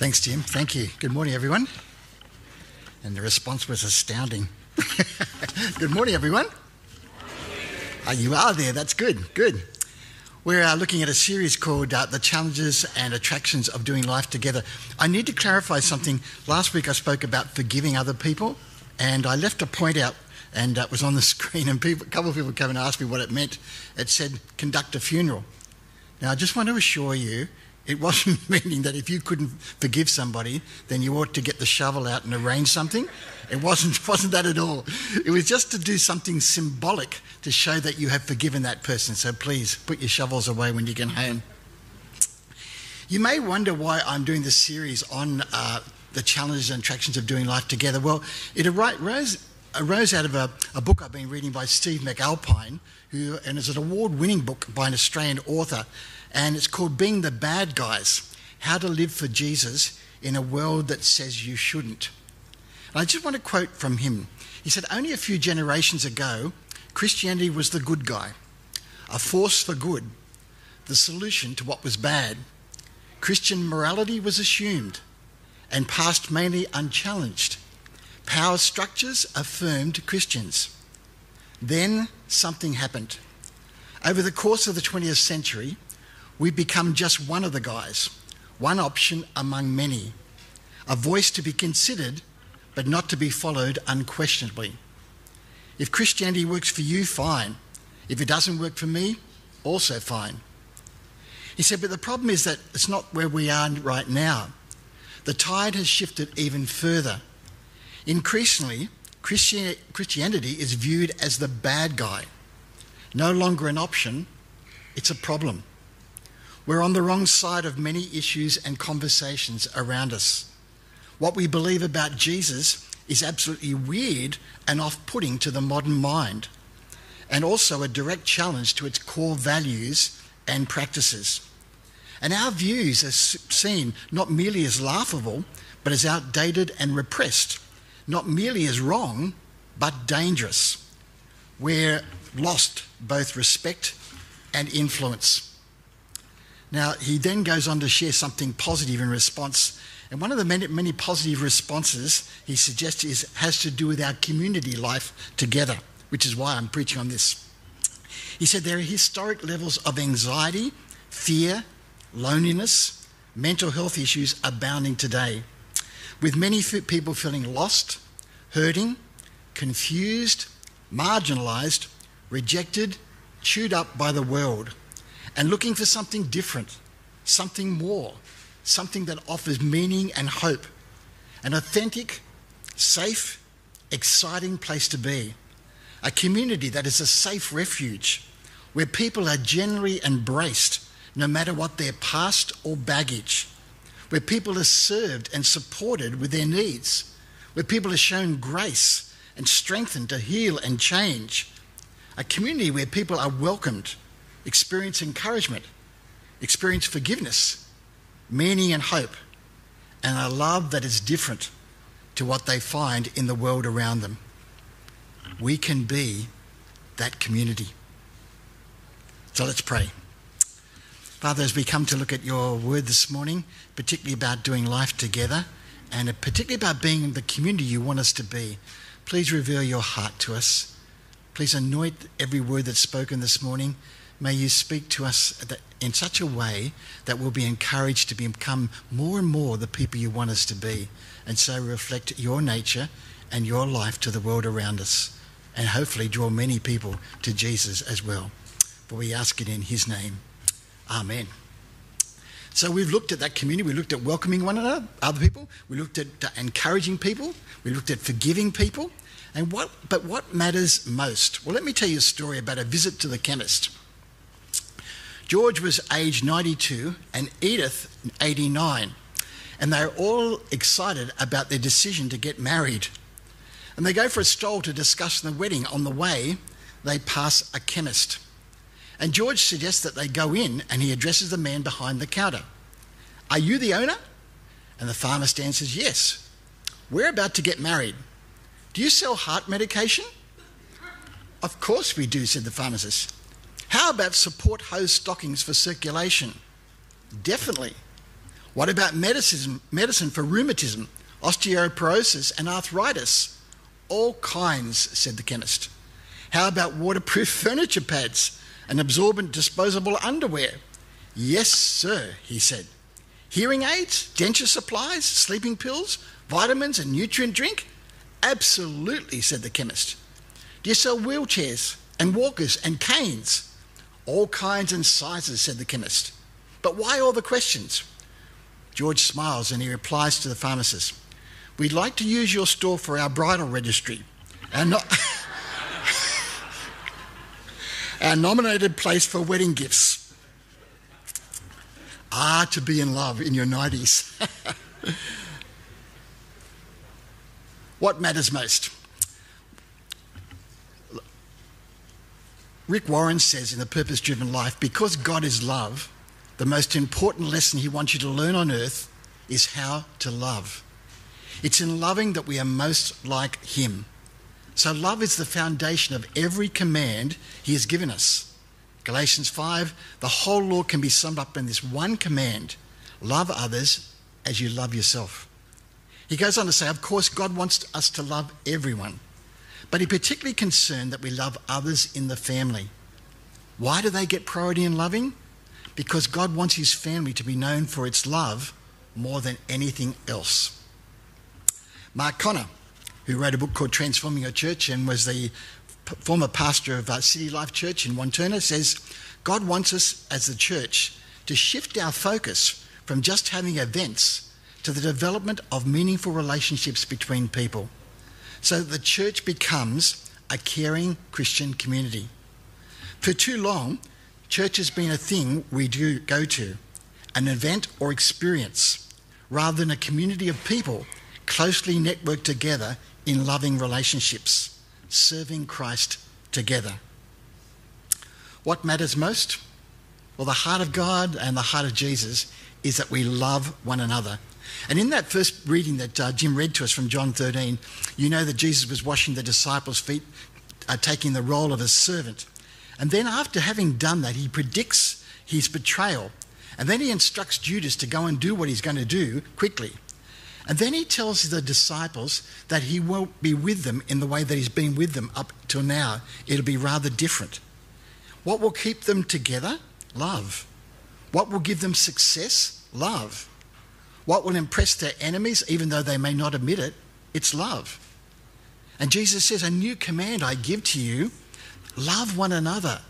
Thanks, Jim. Thank you. Good morning, everyone. And the response was astounding. good morning, everyone. Uh, you are there. That's good. Good. We're uh, looking at a series called uh, The Challenges and Attractions of Doing Life Together. I need to clarify something. Last week I spoke about forgiving other people, and I left a point out, and uh, it was on the screen, and people, a couple of people came and asked me what it meant. It said, conduct a funeral. Now, I just want to assure you it wasn't meaning that if you couldn't forgive somebody, then you ought to get the shovel out and arrange something. It wasn't, wasn't that at all. It was just to do something symbolic to show that you have forgiven that person. So please put your shovels away when you get home. You may wonder why I'm doing this series on uh, the challenges and attractions of doing life together. Well, it arose, arose out of a, a book I've been reading by Steve McAlpine, who, and it's an award winning book by an Australian author and it's called Being the Bad Guys How to Live for Jesus in a World That Says You Shouldn't. And I just want to quote from him. He said, Only a few generations ago, Christianity was the good guy, a force for good, the solution to what was bad. Christian morality was assumed and passed mainly unchallenged. Power structures affirmed Christians. Then something happened. Over the course of the 20th century, we've become just one of the guys, one option among many, a voice to be considered but not to be followed unquestionably. If Christianity works for you, fine. If it doesn't work for me, also fine. He said, but the problem is that it's not where we are right now. The tide has shifted even further. Increasingly, Christianity is viewed as the bad guy, no longer an option, it's a problem. We're on the wrong side of many issues and conversations around us. What we believe about Jesus is absolutely weird and off putting to the modern mind, and also a direct challenge to its core values and practices. And our views are seen not merely as laughable, but as outdated and repressed, not merely as wrong, but dangerous. We're lost both respect and influence. Now, he then goes on to share something positive in response. And one of the many, many positive responses he suggests is, has to do with our community life together, which is why I'm preaching on this. He said there are historic levels of anxiety, fear, loneliness, mental health issues abounding today, with many people feeling lost, hurting, confused, marginalised, rejected, chewed up by the world and looking for something different, something more, something that offers meaning and hope. An authentic, safe, exciting place to be. A community that is a safe refuge where people are generally embraced no matter what their past or baggage, where people are served and supported with their needs, where people are shown grace and strengthened to heal and change. A community where people are welcomed experience encouragement, experience forgiveness, meaning and hope, and a love that is different to what they find in the world around them. We can be that community. So let's pray. Father, as we come to look at your word this morning, particularly about doing life together and particularly about being the community you want us to be, please reveal your heart to us. Please anoint every word that's spoken this morning may you speak to us in such a way that we'll be encouraged to become more and more the people you want us to be, and so reflect your nature and your life to the world around us, and hopefully draw many people to Jesus as well. For we ask it in his name. Amen. So we've looked at that community. We looked at welcoming one another, other people. We looked at uh, encouraging people. We looked at forgiving people. And what, but what matters most? Well, let me tell you a story about a visit to the chemist. George was aged 92 and Edith 89, and they're all excited about their decision to get married. And they go for a stroll to discuss the wedding. On the way, they pass a chemist. And George suggests that they go in and he addresses the man behind the counter. Are you the owner? And the pharmacist answers, Yes. We're about to get married. Do you sell heart medication? Of course we do, said the pharmacist. How about support hose stockings for circulation? Definitely. What about medicine, medicine for rheumatism, osteoporosis, and arthritis? All kinds, said the chemist. How about waterproof furniture pads and absorbent disposable underwear? Yes, sir, he said. Hearing aids, denture supplies, sleeping pills, vitamins, and nutrient drink? Absolutely, said the chemist. Do you sell wheelchairs and walkers and canes? All kinds and sizes, said the chemist. But why all the questions? George smiles and he replies to the pharmacist We'd like to use your store for our bridal registry. And not. Our nominated place for wedding gifts. Ah, to be in love in your 90s. what matters most? Rick Warren says in The Purpose Driven Life because God is love, the most important lesson he wants you to learn on earth is how to love. It's in loving that we are most like him. So, love is the foundation of every command he has given us. Galatians 5, the whole law can be summed up in this one command love others as you love yourself. He goes on to say, of course, God wants us to love everyone, but he's particularly concerned that we love others in the family. Why do they get priority in loving? because God wants his family to be known for its love more than anything else. Mark Conner, who wrote a book called Transforming Your Church and was the former pastor of uh, City Life Church in Wantirna, says God wants us as the church to shift our focus from just having events to the development of meaningful relationships between people so that the church becomes a caring Christian community. For too long, Church has been a thing we do go to, an event or experience, rather than a community of people closely networked together in loving relationships, serving Christ together. What matters most? Well, the heart of God and the heart of Jesus is that we love one another. And in that first reading that uh, Jim read to us from John 13, you know that Jesus was washing the disciples' feet, uh, taking the role of a servant. And then, after having done that, he predicts his betrayal. And then he instructs Judas to go and do what he's going to do quickly. And then he tells the disciples that he won't be with them in the way that he's been with them up till now. It'll be rather different. What will keep them together? Love. What will give them success? Love. What will impress their enemies, even though they may not admit it? It's love. And Jesus says, A new command I give to you Love one another.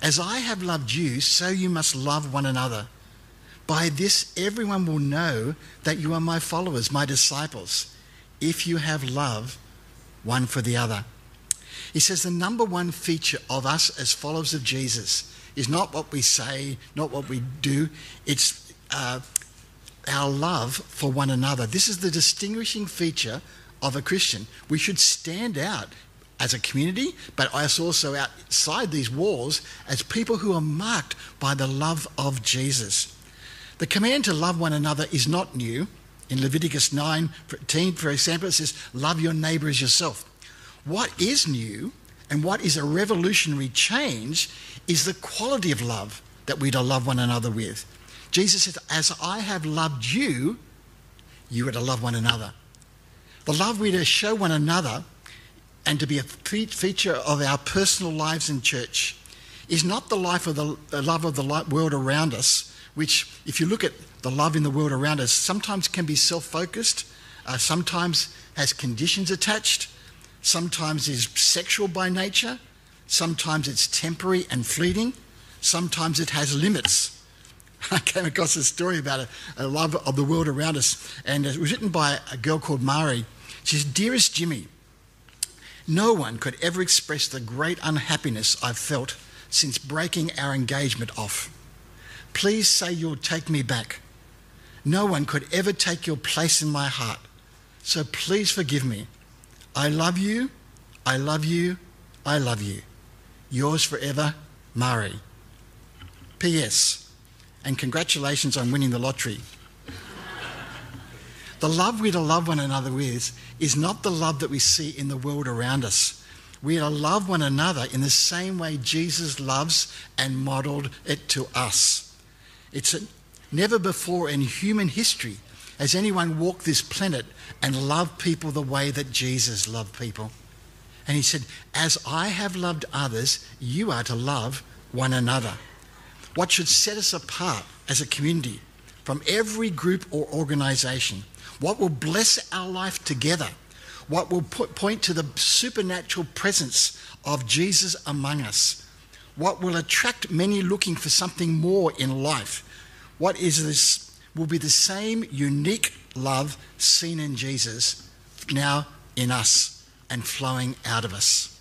As I have loved you, so you must love one another. By this, everyone will know that you are my followers, my disciples, if you have love one for the other. He says the number one feature of us as followers of Jesus is not what we say, not what we do, it's uh, our love for one another. This is the distinguishing feature of a Christian. We should stand out as a community, but also outside these walls as people who are marked by the love of Jesus. The command to love one another is not new. In Leviticus 9 13, for example, it says, Love your neighbour as yourself. What is new and what is a revolutionary change is the quality of love that we're to love one another with. Jesus said, As I have loved you, you are to love one another. The love we're to show one another and to be a feature of our personal lives in church is not the life of the love of the world around us, which, if you look at the love in the world around us, sometimes can be self focused, uh, sometimes has conditions attached, sometimes is sexual by nature, sometimes it's temporary and fleeting, sometimes it has limits. I came across a story about a, a love of the world around us, and it was written by a girl called Mari. She says, Dearest Jimmy, no one could ever express the great unhappiness I've felt since breaking our engagement off. Please say you'll take me back. No one could ever take your place in my heart. So please forgive me. I love you. I love you. I love you. Yours forever, Mari. P.S. And congratulations on winning the lottery. The love we're to love one another with is not the love that we see in the world around us. We are to love one another in the same way Jesus loves and modeled it to us. It's Never before in human history has anyone walked this planet and loved people the way that Jesus loved people. And he said, As I have loved others, you are to love one another. What should set us apart as a community from every group or organization? What will bless our life together? What will put, point to the supernatural presence of Jesus among us? What will attract many looking for something more in life? What is this? Will be the same unique love seen in Jesus now in us and flowing out of us.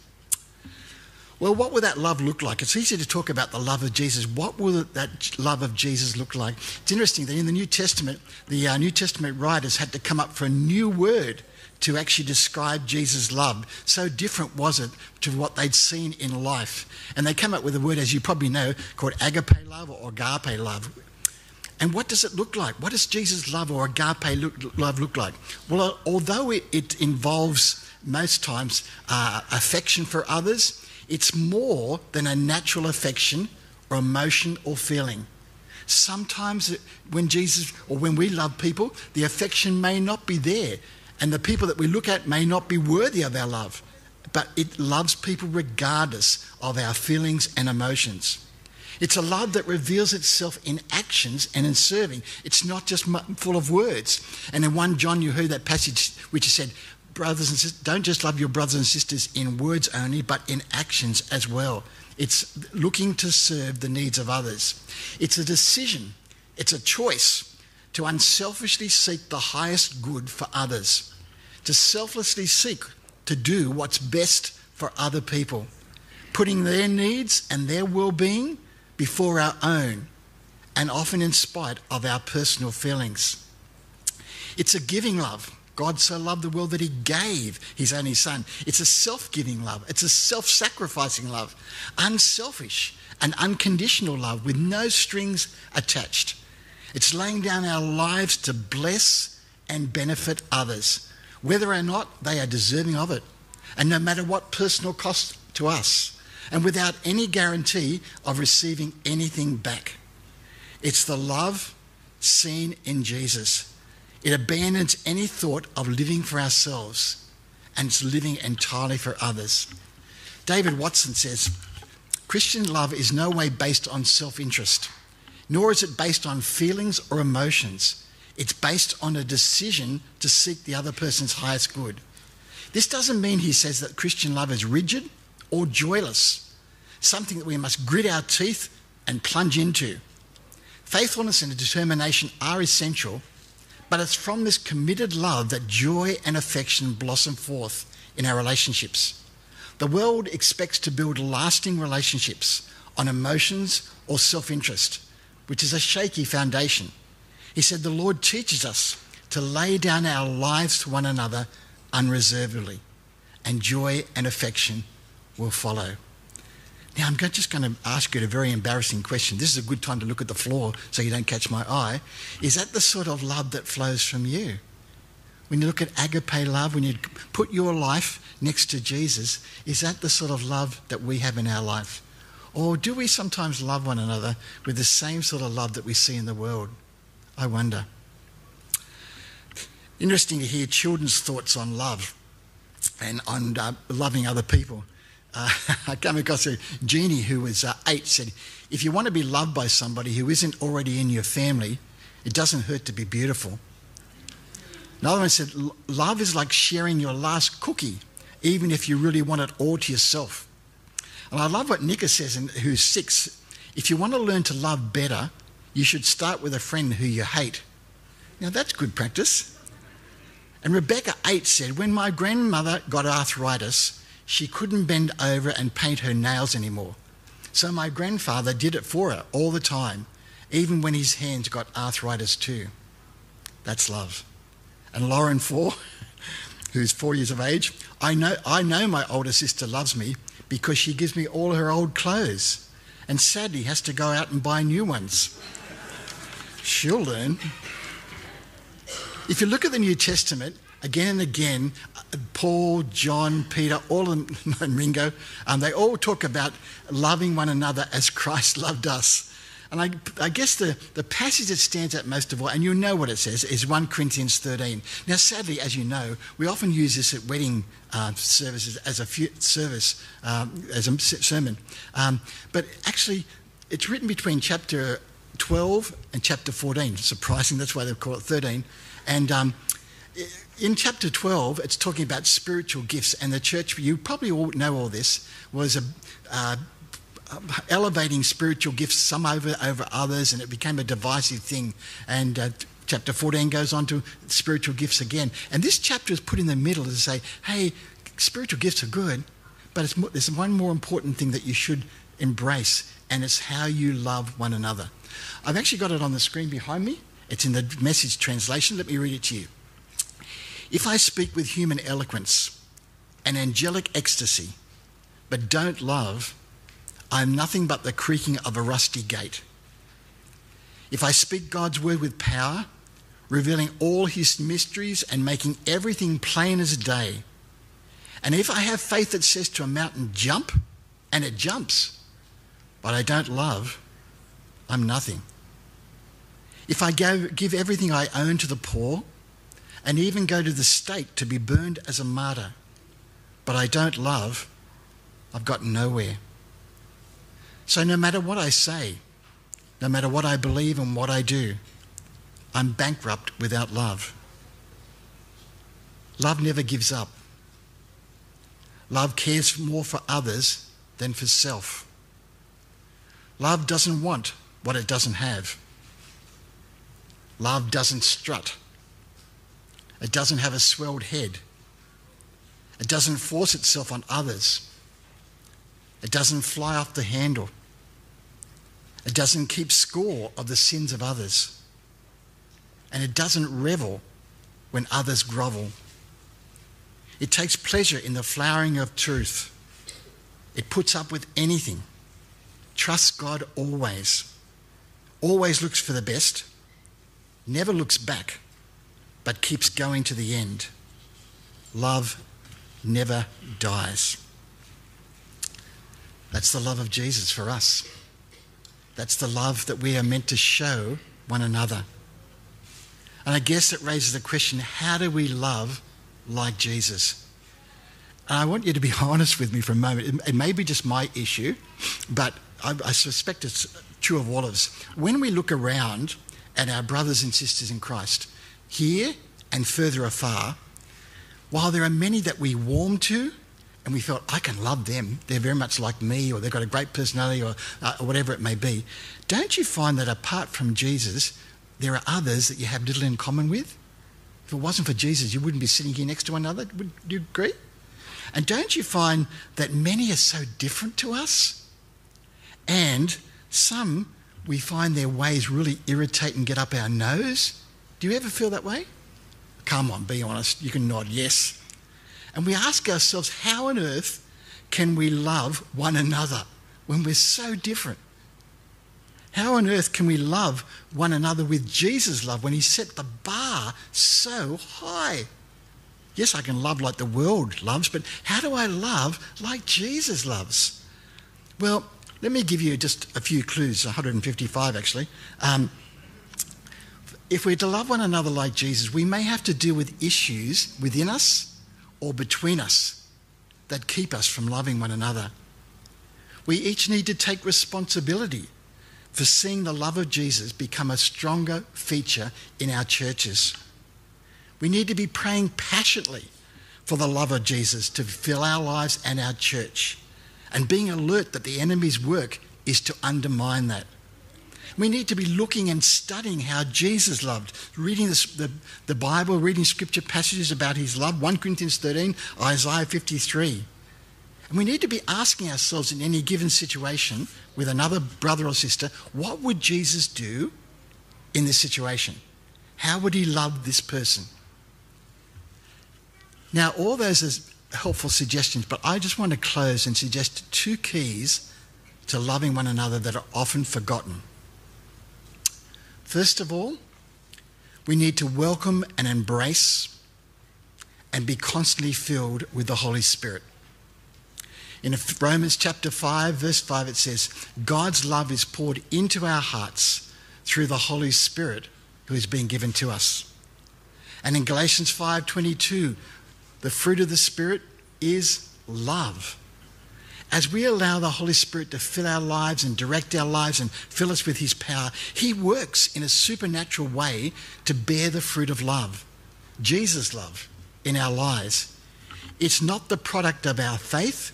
Well, what will that love look like? It's easy to talk about the love of Jesus. What will that love of Jesus look like? It's interesting that in the New Testament, the uh, New Testament writers had to come up for a new word to actually describe Jesus' love. So different was it to what they'd seen in life. And they come up with a word, as you probably know, called agape love or agape love. And what does it look like? What does Jesus' love or agape look, love look like? Well, although it, it involves most times uh, affection for others, it's more than a natural affection or emotion or feeling. Sometimes when Jesus or when we love people, the affection may not be there, and the people that we look at may not be worthy of our love, but it loves people regardless of our feelings and emotions. It's a love that reveals itself in actions and in serving. It's not just full of words. And in 1 John, you heard that passage which said, brothers and sisters, don't just love your brothers and sisters in words only, but in actions as well. It's looking to serve the needs of others. It's a decision, it's a choice to unselfishly seek the highest good for others, to selflessly seek to do what's best for other people, putting their needs and their well being before our own, and often in spite of our personal feelings. It's a giving love God so loved the world that he gave his only son. It's a self giving love, it's a self sacrificing love, unselfish and unconditional love with no strings attached. It's laying down our lives to bless and benefit others, whether or not they are deserving of it, and no matter what personal cost to us, and without any guarantee of receiving anything back. It's the love seen in Jesus. It abandons any thought of living for ourselves. And it's living entirely for others. David Watson says Christian love is no way based on self interest, nor is it based on feelings or emotions. It's based on a decision to seek the other person's highest good. This doesn't mean, he says, that Christian love is rigid or joyless, something that we must grit our teeth and plunge into. Faithfulness and determination are essential, but it's from this committed love that joy and affection blossom forth in our relationships. The world expects to build lasting relationships on emotions or self interest, which is a shaky foundation. He said, The Lord teaches us to lay down our lives to one another unreservedly, and joy and affection will follow. Now, I'm just going to ask you a very embarrassing question. This is a good time to look at the floor so you don't catch my eye. Is that the sort of love that flows from you? When you look at agape love, when you put your life next to Jesus, is that the sort of love that we have in our life? Or do we sometimes love one another with the same sort of love that we see in the world? I wonder. Interesting to hear children's thoughts on love and on uh, loving other people uh, I came across a genie who was uh, eight said, if you want to be loved by somebody who isn't already in your family, it doesn't hurt to be beautiful. Another one said, love is like sharing your last cookie, even if you really want it all to yourself. And I love what Nika says, who's six. If you want to learn to love better, you should start with a friend who you hate. Now that's good practice. And Rebecca, eight, said, when my grandmother got arthritis, she couldn't bend over and paint her nails anymore. So my grandfather did it for her all the time, even when his hands got arthritis too. That's love. And Lauren, four, who's four years of age, I know, I know my older sister loves me because she gives me all her old clothes and sadly has to go out and buy new ones. She'll learn. If you look at the New Testament, again and again, Paul, John, Peter, all of them, and Ringo, um, they all talk about loving one another as Christ loved us. And I, I, guess the, the passage that stands out most of all, and you know what it says, is 1 Corinthians 13. Now, sadly, as you know, we often use this at wedding uh, services as a service, um, as a sermon. Um, but actually, it's written between chapter 12 and chapter 14. Surprising, that's why they call it 13. And um, in chapter 12, it's talking about spiritual gifts, and the church, you probably all know all this, was a, uh, elevating spiritual gifts, some over, over others, and it became a divisive thing. And uh, chapter 14 goes on to spiritual gifts again. And this chapter is put in the middle to say, hey, spiritual gifts are good, but there's one more important thing that you should embrace, and it's how you love one another. I've actually got it on the screen behind me. It's in the message translation. Let me read it to you. If I speak with human eloquence and angelic ecstasy, but don't love, I am nothing but the creaking of a rusty gate. If I speak God's word with power, revealing all his mysteries and making everything plain as day, and if I have faith that says to a mountain, jump, and it jumps, but I don't love, I'm nothing. If I give everything I own to the poor, and even go to the stake to be burned as a martyr, but I don't love, I've got nowhere. So no matter what I say, no matter what I believe and what I do, I'm bankrupt without love. Love never gives up. Love cares more for others than for self. Love doesn't want what it doesn't have. Love doesn't strut. It doesn't have a swelled head. It doesn't force itself on others. It doesn't fly off the handle. It doesn't keep score of the sins of others. And it doesn't revel when others grovel. It takes pleasure in the flowering of truth. It puts up with anything. Trusts God always. Always looks for the best. Never looks back, but keeps going to the end. Love never dies. That's the love of Jesus for us. That's the love that we are meant to show one another. And I guess it raises the question how do we love like Jesus? And I want you to be honest with me for a moment. It may be just my issue, but I, I suspect it's true of all of us. When we look around at our brothers and sisters in Christ, here and further afar, while there are many that we warm to and we felt, I can love them. They're very much like me, or they've got a great personality, or, uh, or whatever it may be. Don't you find that apart from Jesus, there are others that you have little in common with? If it wasn't for Jesus, you wouldn't be sitting here next to one another. Would you agree? And don't you find that many are so different to us? And some we find their ways really irritate and get up our nose. Do you ever feel that way? Come on, be honest. You can nod yes. And we ask ourselves, how on earth can we love one another when we're so different? How on earth can we love one another with Jesus' love when He set the bar so high? Yes, I can love like the world loves, but how do I love like Jesus loves? Well, let me give you just a few clues, 155 actually. Um, if we're to love one another like Jesus, we may have to deal with issues within us or between us that keep us from loving one another. We each need to take responsibility for seeing the love of Jesus become a stronger feature in our churches. We need to be praying passionately for the love of Jesus to fill our lives and our church, and being alert that the enemy's work is to undermine that. We need to be looking and studying how Jesus loved, reading the, the, the, Bible, reading scripture passages about his love 1 Corinthians 13, Isaiah 53. And we need to be asking ourselves in any given situation with another brother or sister, what would Jesus do in this situation? How would he love this person? Now, all those are helpful suggestions, but I just want to close and suggest two keys to loving one another that are often forgotten. First of all, we need to welcome and embrace and be constantly filled with the Holy Spirit. In Romans chapter 5, verse 5, it says, God's love is poured into our hearts through the Holy Spirit who is being given to us. And in Galatians 5:22, the fruit of the Spirit is love. As we allow the Holy Spirit to fill our lives and direct our lives and fill us with His power, He works in a supernatural way to bear the fruit of love, Jesus' love, in our lives. It's not the product of our faith,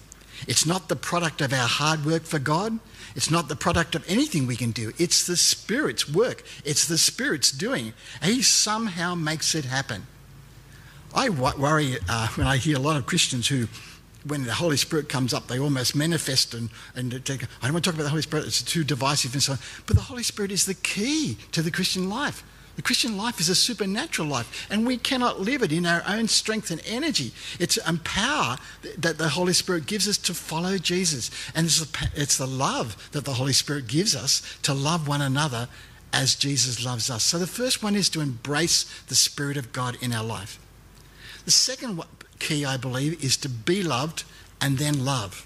it's not the product of our hard work for God, it's not the product of anything we can do. It's the Spirit's work, it's the Spirit's doing. He somehow makes it happen. I worry uh, when I hear a lot of Christians who when the Holy Spirit comes up, they almost manifest and, and take, I don't want to talk about the Holy Spirit, it's too divisive and so on. But the Holy Spirit is the key to the Christian life. The Christian life is a supernatural life, and we cannot live it in our own strength and energy. It's a power that the Holy Spirit gives us to follow Jesus, and it's the, it's the love that the Holy Spirit gives us to love one another as Jesus loves us. So the first one is to embrace the Spirit of God in our life. The second key, I believe, is to be loved and then love.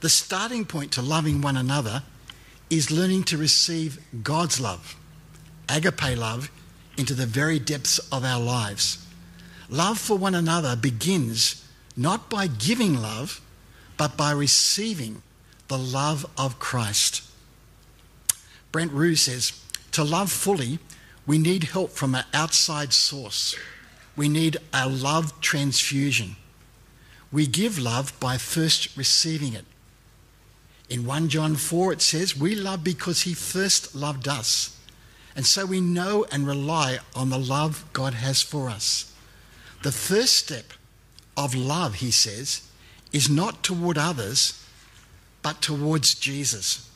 The starting point to loving one another is learning to receive God's love, agape love, into the very depths of our lives. Love for one another begins not by giving love, but by receiving the love of Christ. Brent Rue says, To love fully, we need help from an outside source we need a love transfusion. We give love by first receiving it. In 1 John 4, it says, We love because he first loved us. And so we know and rely on the love God has for us. The first step of love, he says, is not toward others, but towards Jesus.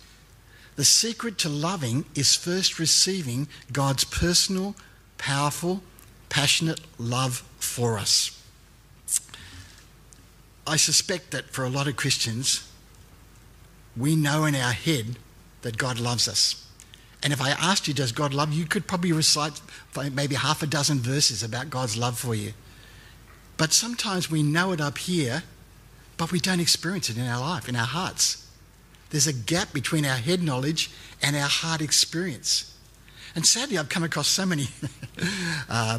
The secret to loving is first receiving God's personal, powerful, passionate love for us. I suspect that for a lot of Christians, we know in our head that God loves us. And if I asked you, does God love you? You could probably recite maybe half a dozen verses about God's love for you. But sometimes we know it up here, but we don't experience it in our life, in our hearts. There's a gap between our head knowledge and our heart experience. And sadly, I've come across so many uh,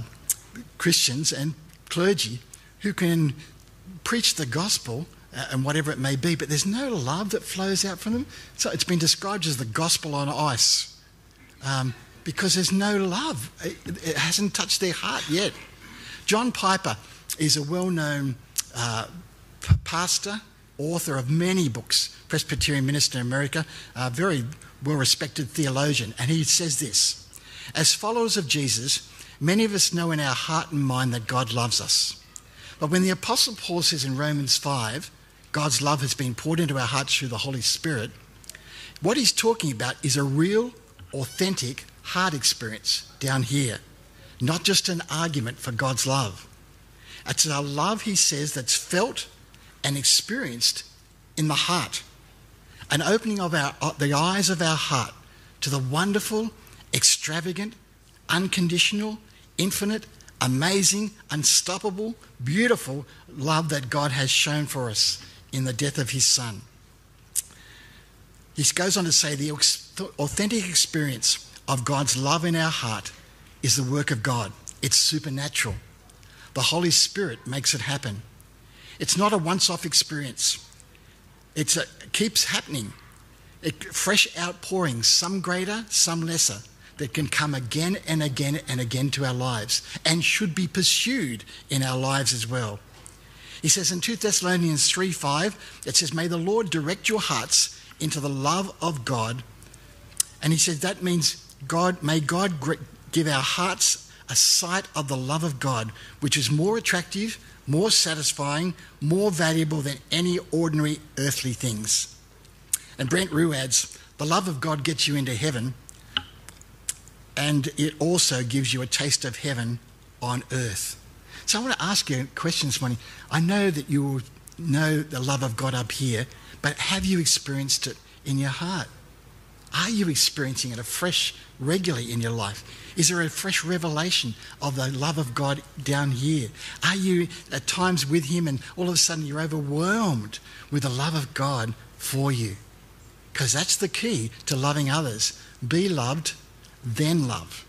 Christians and clergy who can preach the gospel uh, and whatever it may be, but there's no love that flows out from them. So it's been described as the gospel on ice um, because there's no love. It, it, hasn't touched their heart yet. John Piper is a well known uh, pastor, author of many books, Presbyterian minister in America, a very well respected theologian, and he says this As followers of Jesus, Many of us know in our heart and mind that God loves us. But when the Apostle Paul says in Romans 5, God's love has been poured into our hearts through the Holy Spirit, what he's talking about is a real, authentic heart experience down here, not just an argument for God's love. It's a love, he says, that's felt and experienced in the heart, an opening of our, the eyes of our heart to the wonderful, extravagant, unconditional, infinite, amazing, unstoppable, beautiful love that God has shown for us in the death of his Son. He goes on to say the authentic experience of God's love in our heart is the work of God. It's supernatural. The Holy Spirit makes it happen. It's not a once off experience, it keeps happening. It, fresh outpourings, some greater, some lesser that can come again and again and again to our lives and should be pursued in our lives as well. He says in 2 Thessalonians 3 5, it says, May the Lord direct your hearts into the love of God. And he says that means God, may God give our hearts a sight of the love of God, which is more attractive, more satisfying, more valuable than any ordinary earthly things. And Brent Rue adds, the love of God gets you into heaven, and it also gives you a taste of heaven on earth. So I want to ask you a question this morning. I know that you know the love of God up here, but have you experienced it in your heart? Are you experiencing it afresh regularly in your life? Is there a fresh revelation of the love of God down here? Are you at times with Him and all of a sudden you're overwhelmed with the love of God for you? Because that's the key to loving others. Be loved, then love.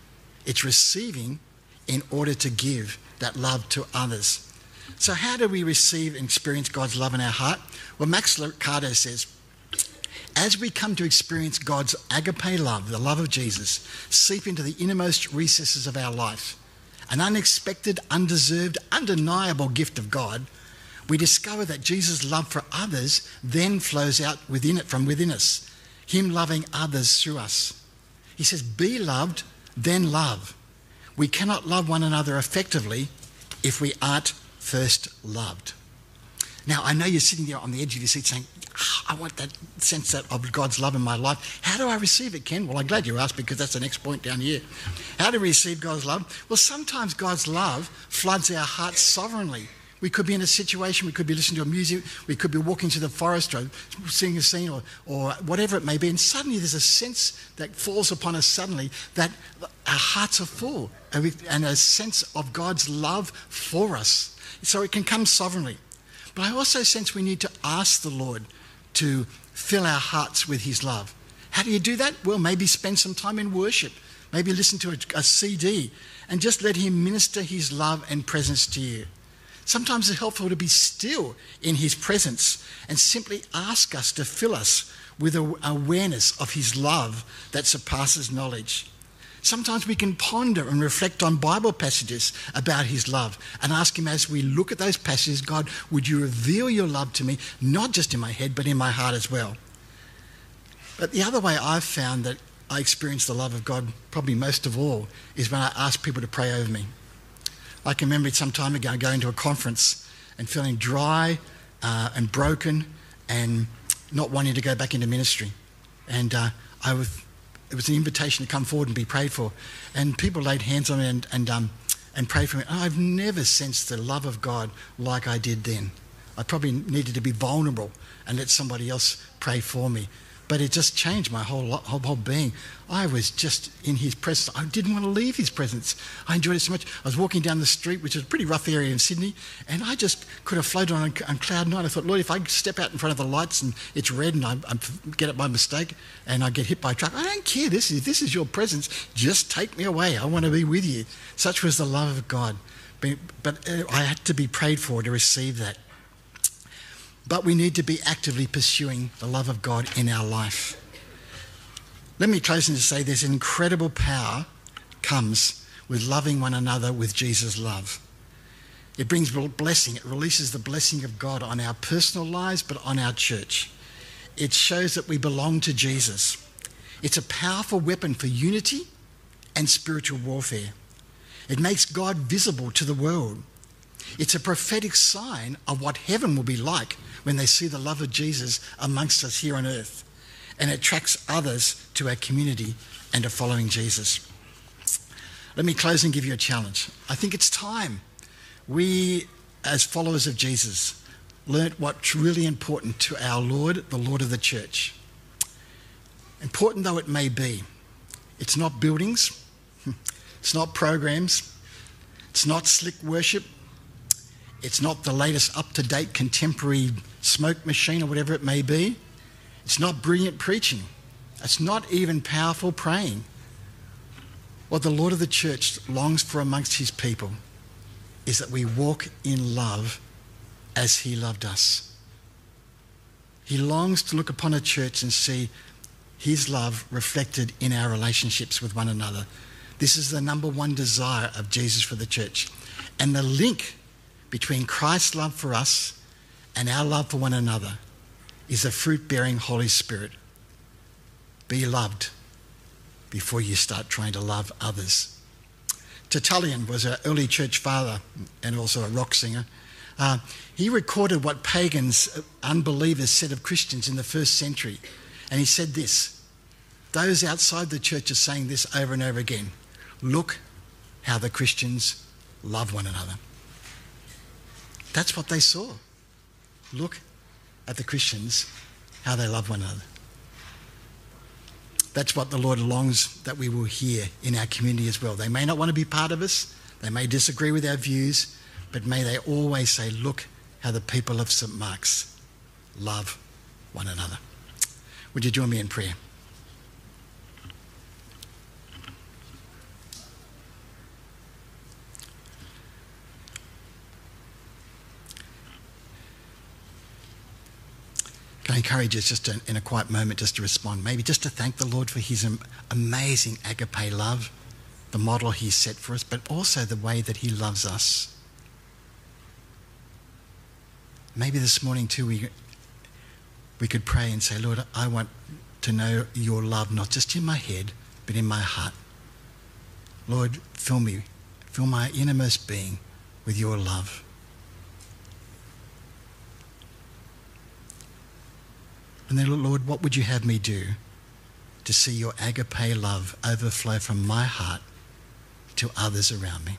It's receiving in order to give that love to others. So, how do we receive and experience God's love in our heart? Well, Max Lucado says, as we come to experience God's agape love, the love of Jesus, seep into the innermost recesses of our life, an unexpected, undeserved, undeniable gift of God, we discover that Jesus' love for others then flows out within it from within us, Him loving others through us. He says, Be loved, then love. We cannot love one another effectively if we aren't first loved. Now, I know you're sitting there on the edge of your seat saying, oh, I want that sense of God's love in my life. How do I receive it, Ken? Well, I'm glad you asked because that's the next point down here. How do we receive God's love? Well, sometimes God's love floods our hearts sovereignly. We could be in a situation, we could be listening to a music, we could be walking through the forest or seeing a scene or, or whatever it may be, and suddenly there's a sense that falls upon us suddenly that our hearts are full and a sense of God's love for us. So it can come sovereignly. But I also sense we need to ask the Lord to fill our hearts with His love. How do you do that? Well, maybe spend some time in worship, maybe listen to a, a CD, and just let Him minister His love and presence to you. Sometimes it's helpful to be still in His presence and simply ask us to fill us with an awareness of His love that surpasses knowledge. Sometimes we can ponder and reflect on Bible passages about His love and ask Him as we look at those passages, God, would you reveal your love to me, not just in my head, but in my heart as well? But the other way I've found that I experience the love of God, probably most of all, is when I ask people to pray over me. I can remember some time ago going to a conference and feeling dry uh, and broken and not wanting to go back into ministry. And uh, I was it was an invitation to come forward and be prayed for. And people laid hands on me and, and, um, and prayed for me. And I've never sensed the love of God like I did then. I probably needed to be vulnerable and let somebody else pray for me but it just changed my whole, whole, whole being. I was just in his presence. I didn't want to leave his presence. I enjoyed it so much. I was walking down the street, which is a pretty rough area in Sydney, and I just could have floated on, on cloud nine. I thought, Lord, if I step out in front of the lights and it's red and I, I get it by mistake and I get hit by a truck, I don't care. This is, this is your presence. Just take me away. I want to be with you. Such was the love of God. But, uh, I had to be prayed for to receive that. But we need to be actively pursuing the love of God in our life. Let me close and just say there's incredible power comes with loving one another with Jesus' love. It brings blessing. It releases the blessing of God on our personal lives, but on our church. It shows that we belong to Jesus. It's a powerful weapon for unity and spiritual warfare. It makes God visible to the world. It's a prophetic sign of what heaven will be like when they see the love of Jesus amongst us here on earth. And it attracts others to our community and to following Jesus. Let me close and give you a challenge. I think it's time we, as followers of Jesus, learnt what's really important to our Lord, the Lord of the church. Important though it may be, it's not buildings, it's not programs, it's not slick worship, it's not the latest up to date contemporary smoke machine or whatever it may be. It's not brilliant preaching. It's not even powerful praying. What the Lord of the church longs for amongst his people is that we walk in love as he loved us. He longs to look upon a church and see his love reflected in our relationships with one another. This is the number one desire of Jesus for the church. And the link between Christ's love for us and our love for one another is a fruit bearing Holy Spirit. Be loved before you start trying to love others. Tertullian was an early church father and also a rock singer. Uh, he recorded what pagans, uh, unbelievers said of Christians in the first century. And he said this Those outside the church are saying this over and over again. Look how the Christians love one another. That's what they saw. Look at the Christians, how they love one another. That's what the Lord longs that we will hear in our community as well. They may not want to be part of us, they may disagree with our views, but may they always say, Look how the people of St. Mark's love one another. Would you join me in prayer? Encourage us just to, in a quiet moment just to respond? Maybe just to thank the Lord for his amazing agape love, the model he set for us, but also the way that he loves us. Maybe this morning too we, we could pray and say, Lord, I want to know your love, not just in my head, but in my heart. Lord, fill me, fill my innermost being with your love. And then, Lord, what would you have me do to see your agape love overflow from my heart to others around me?